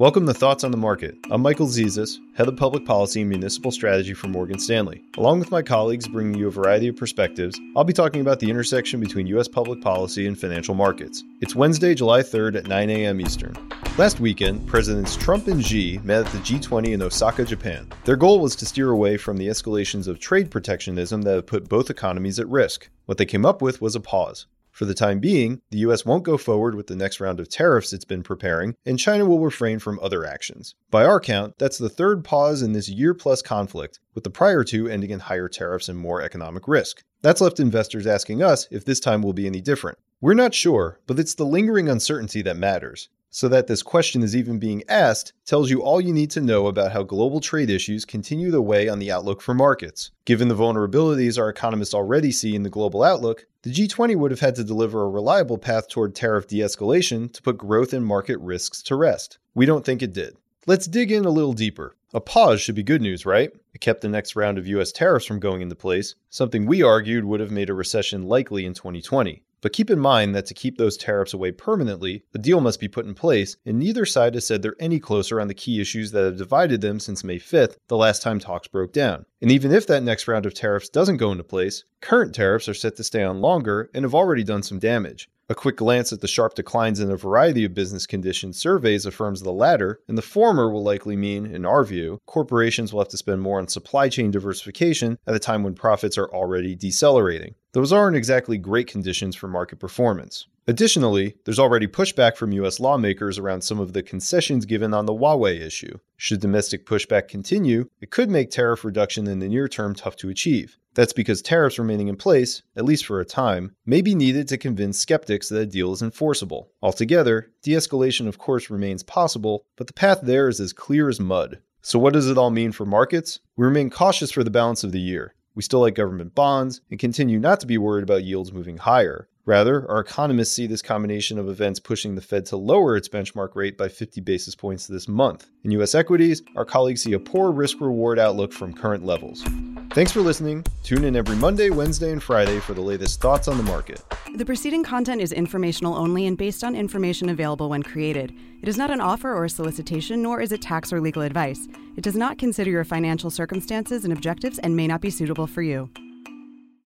Welcome to Thoughts on the Market. I'm Michael Zezas, Head of Public Policy and Municipal Strategy for Morgan Stanley. Along with my colleagues bringing you a variety of perspectives, I'll be talking about the intersection between U.S. public policy and financial markets. It's Wednesday, July 3rd at 9 a.m. Eastern. Last weekend, Presidents Trump and Xi met at the G20 in Osaka, Japan. Their goal was to steer away from the escalations of trade protectionism that have put both economies at risk. What they came up with was a pause. For the time being, the US won't go forward with the next round of tariffs it's been preparing, and China will refrain from other actions. By our count, that's the third pause in this year plus conflict, with the prior two ending in higher tariffs and more economic risk. That's left investors asking us if this time will be any different. We're not sure, but it's the lingering uncertainty that matters. So that this question is even being asked tells you all you need to know about how global trade issues continue to weigh on the outlook for markets. Given the vulnerabilities our economists already see in the global outlook, the G20 would have had to deliver a reliable path toward tariff de escalation to put growth and market risks to rest. We don't think it did. Let's dig in a little deeper. A pause should be good news, right? It kept the next round of US tariffs from going into place, something we argued would have made a recession likely in 2020. But keep in mind that to keep those tariffs away permanently, a deal must be put in place, and neither side has said they're any closer on the key issues that have divided them since May 5th, the last time talks broke down. And even if that next round of tariffs doesn't go into place, current tariffs are set to stay on longer and have already done some damage. A quick glance at the sharp declines in a variety of business conditions surveys affirms the latter, and the former will likely mean, in our view, corporations will have to spend more on supply chain diversification at a time when profits are already decelerating. Those aren't exactly great conditions for market performance. Additionally, there's already pushback from US lawmakers around some of the concessions given on the Huawei issue. Should domestic pushback continue, it could make tariff reduction in the near term tough to achieve. That's because tariffs remaining in place, at least for a time, may be needed to convince skeptics that a deal is enforceable. Altogether, de escalation of course remains possible, but the path there is as clear as mud. So, what does it all mean for markets? We remain cautious for the balance of the year. We still like government bonds and continue not to be worried about yields moving higher. Rather, our economists see this combination of events pushing the Fed to lower its benchmark rate by 50 basis points this month. In U.S. equities, our colleagues see a poor risk reward outlook from current levels. Thanks for listening. Tune in every Monday, Wednesday, and Friday for the latest thoughts on the market. The preceding content is informational only and based on information available when created. It is not an offer or a solicitation, nor is it tax or legal advice. It does not consider your financial circumstances and objectives and may not be suitable for you.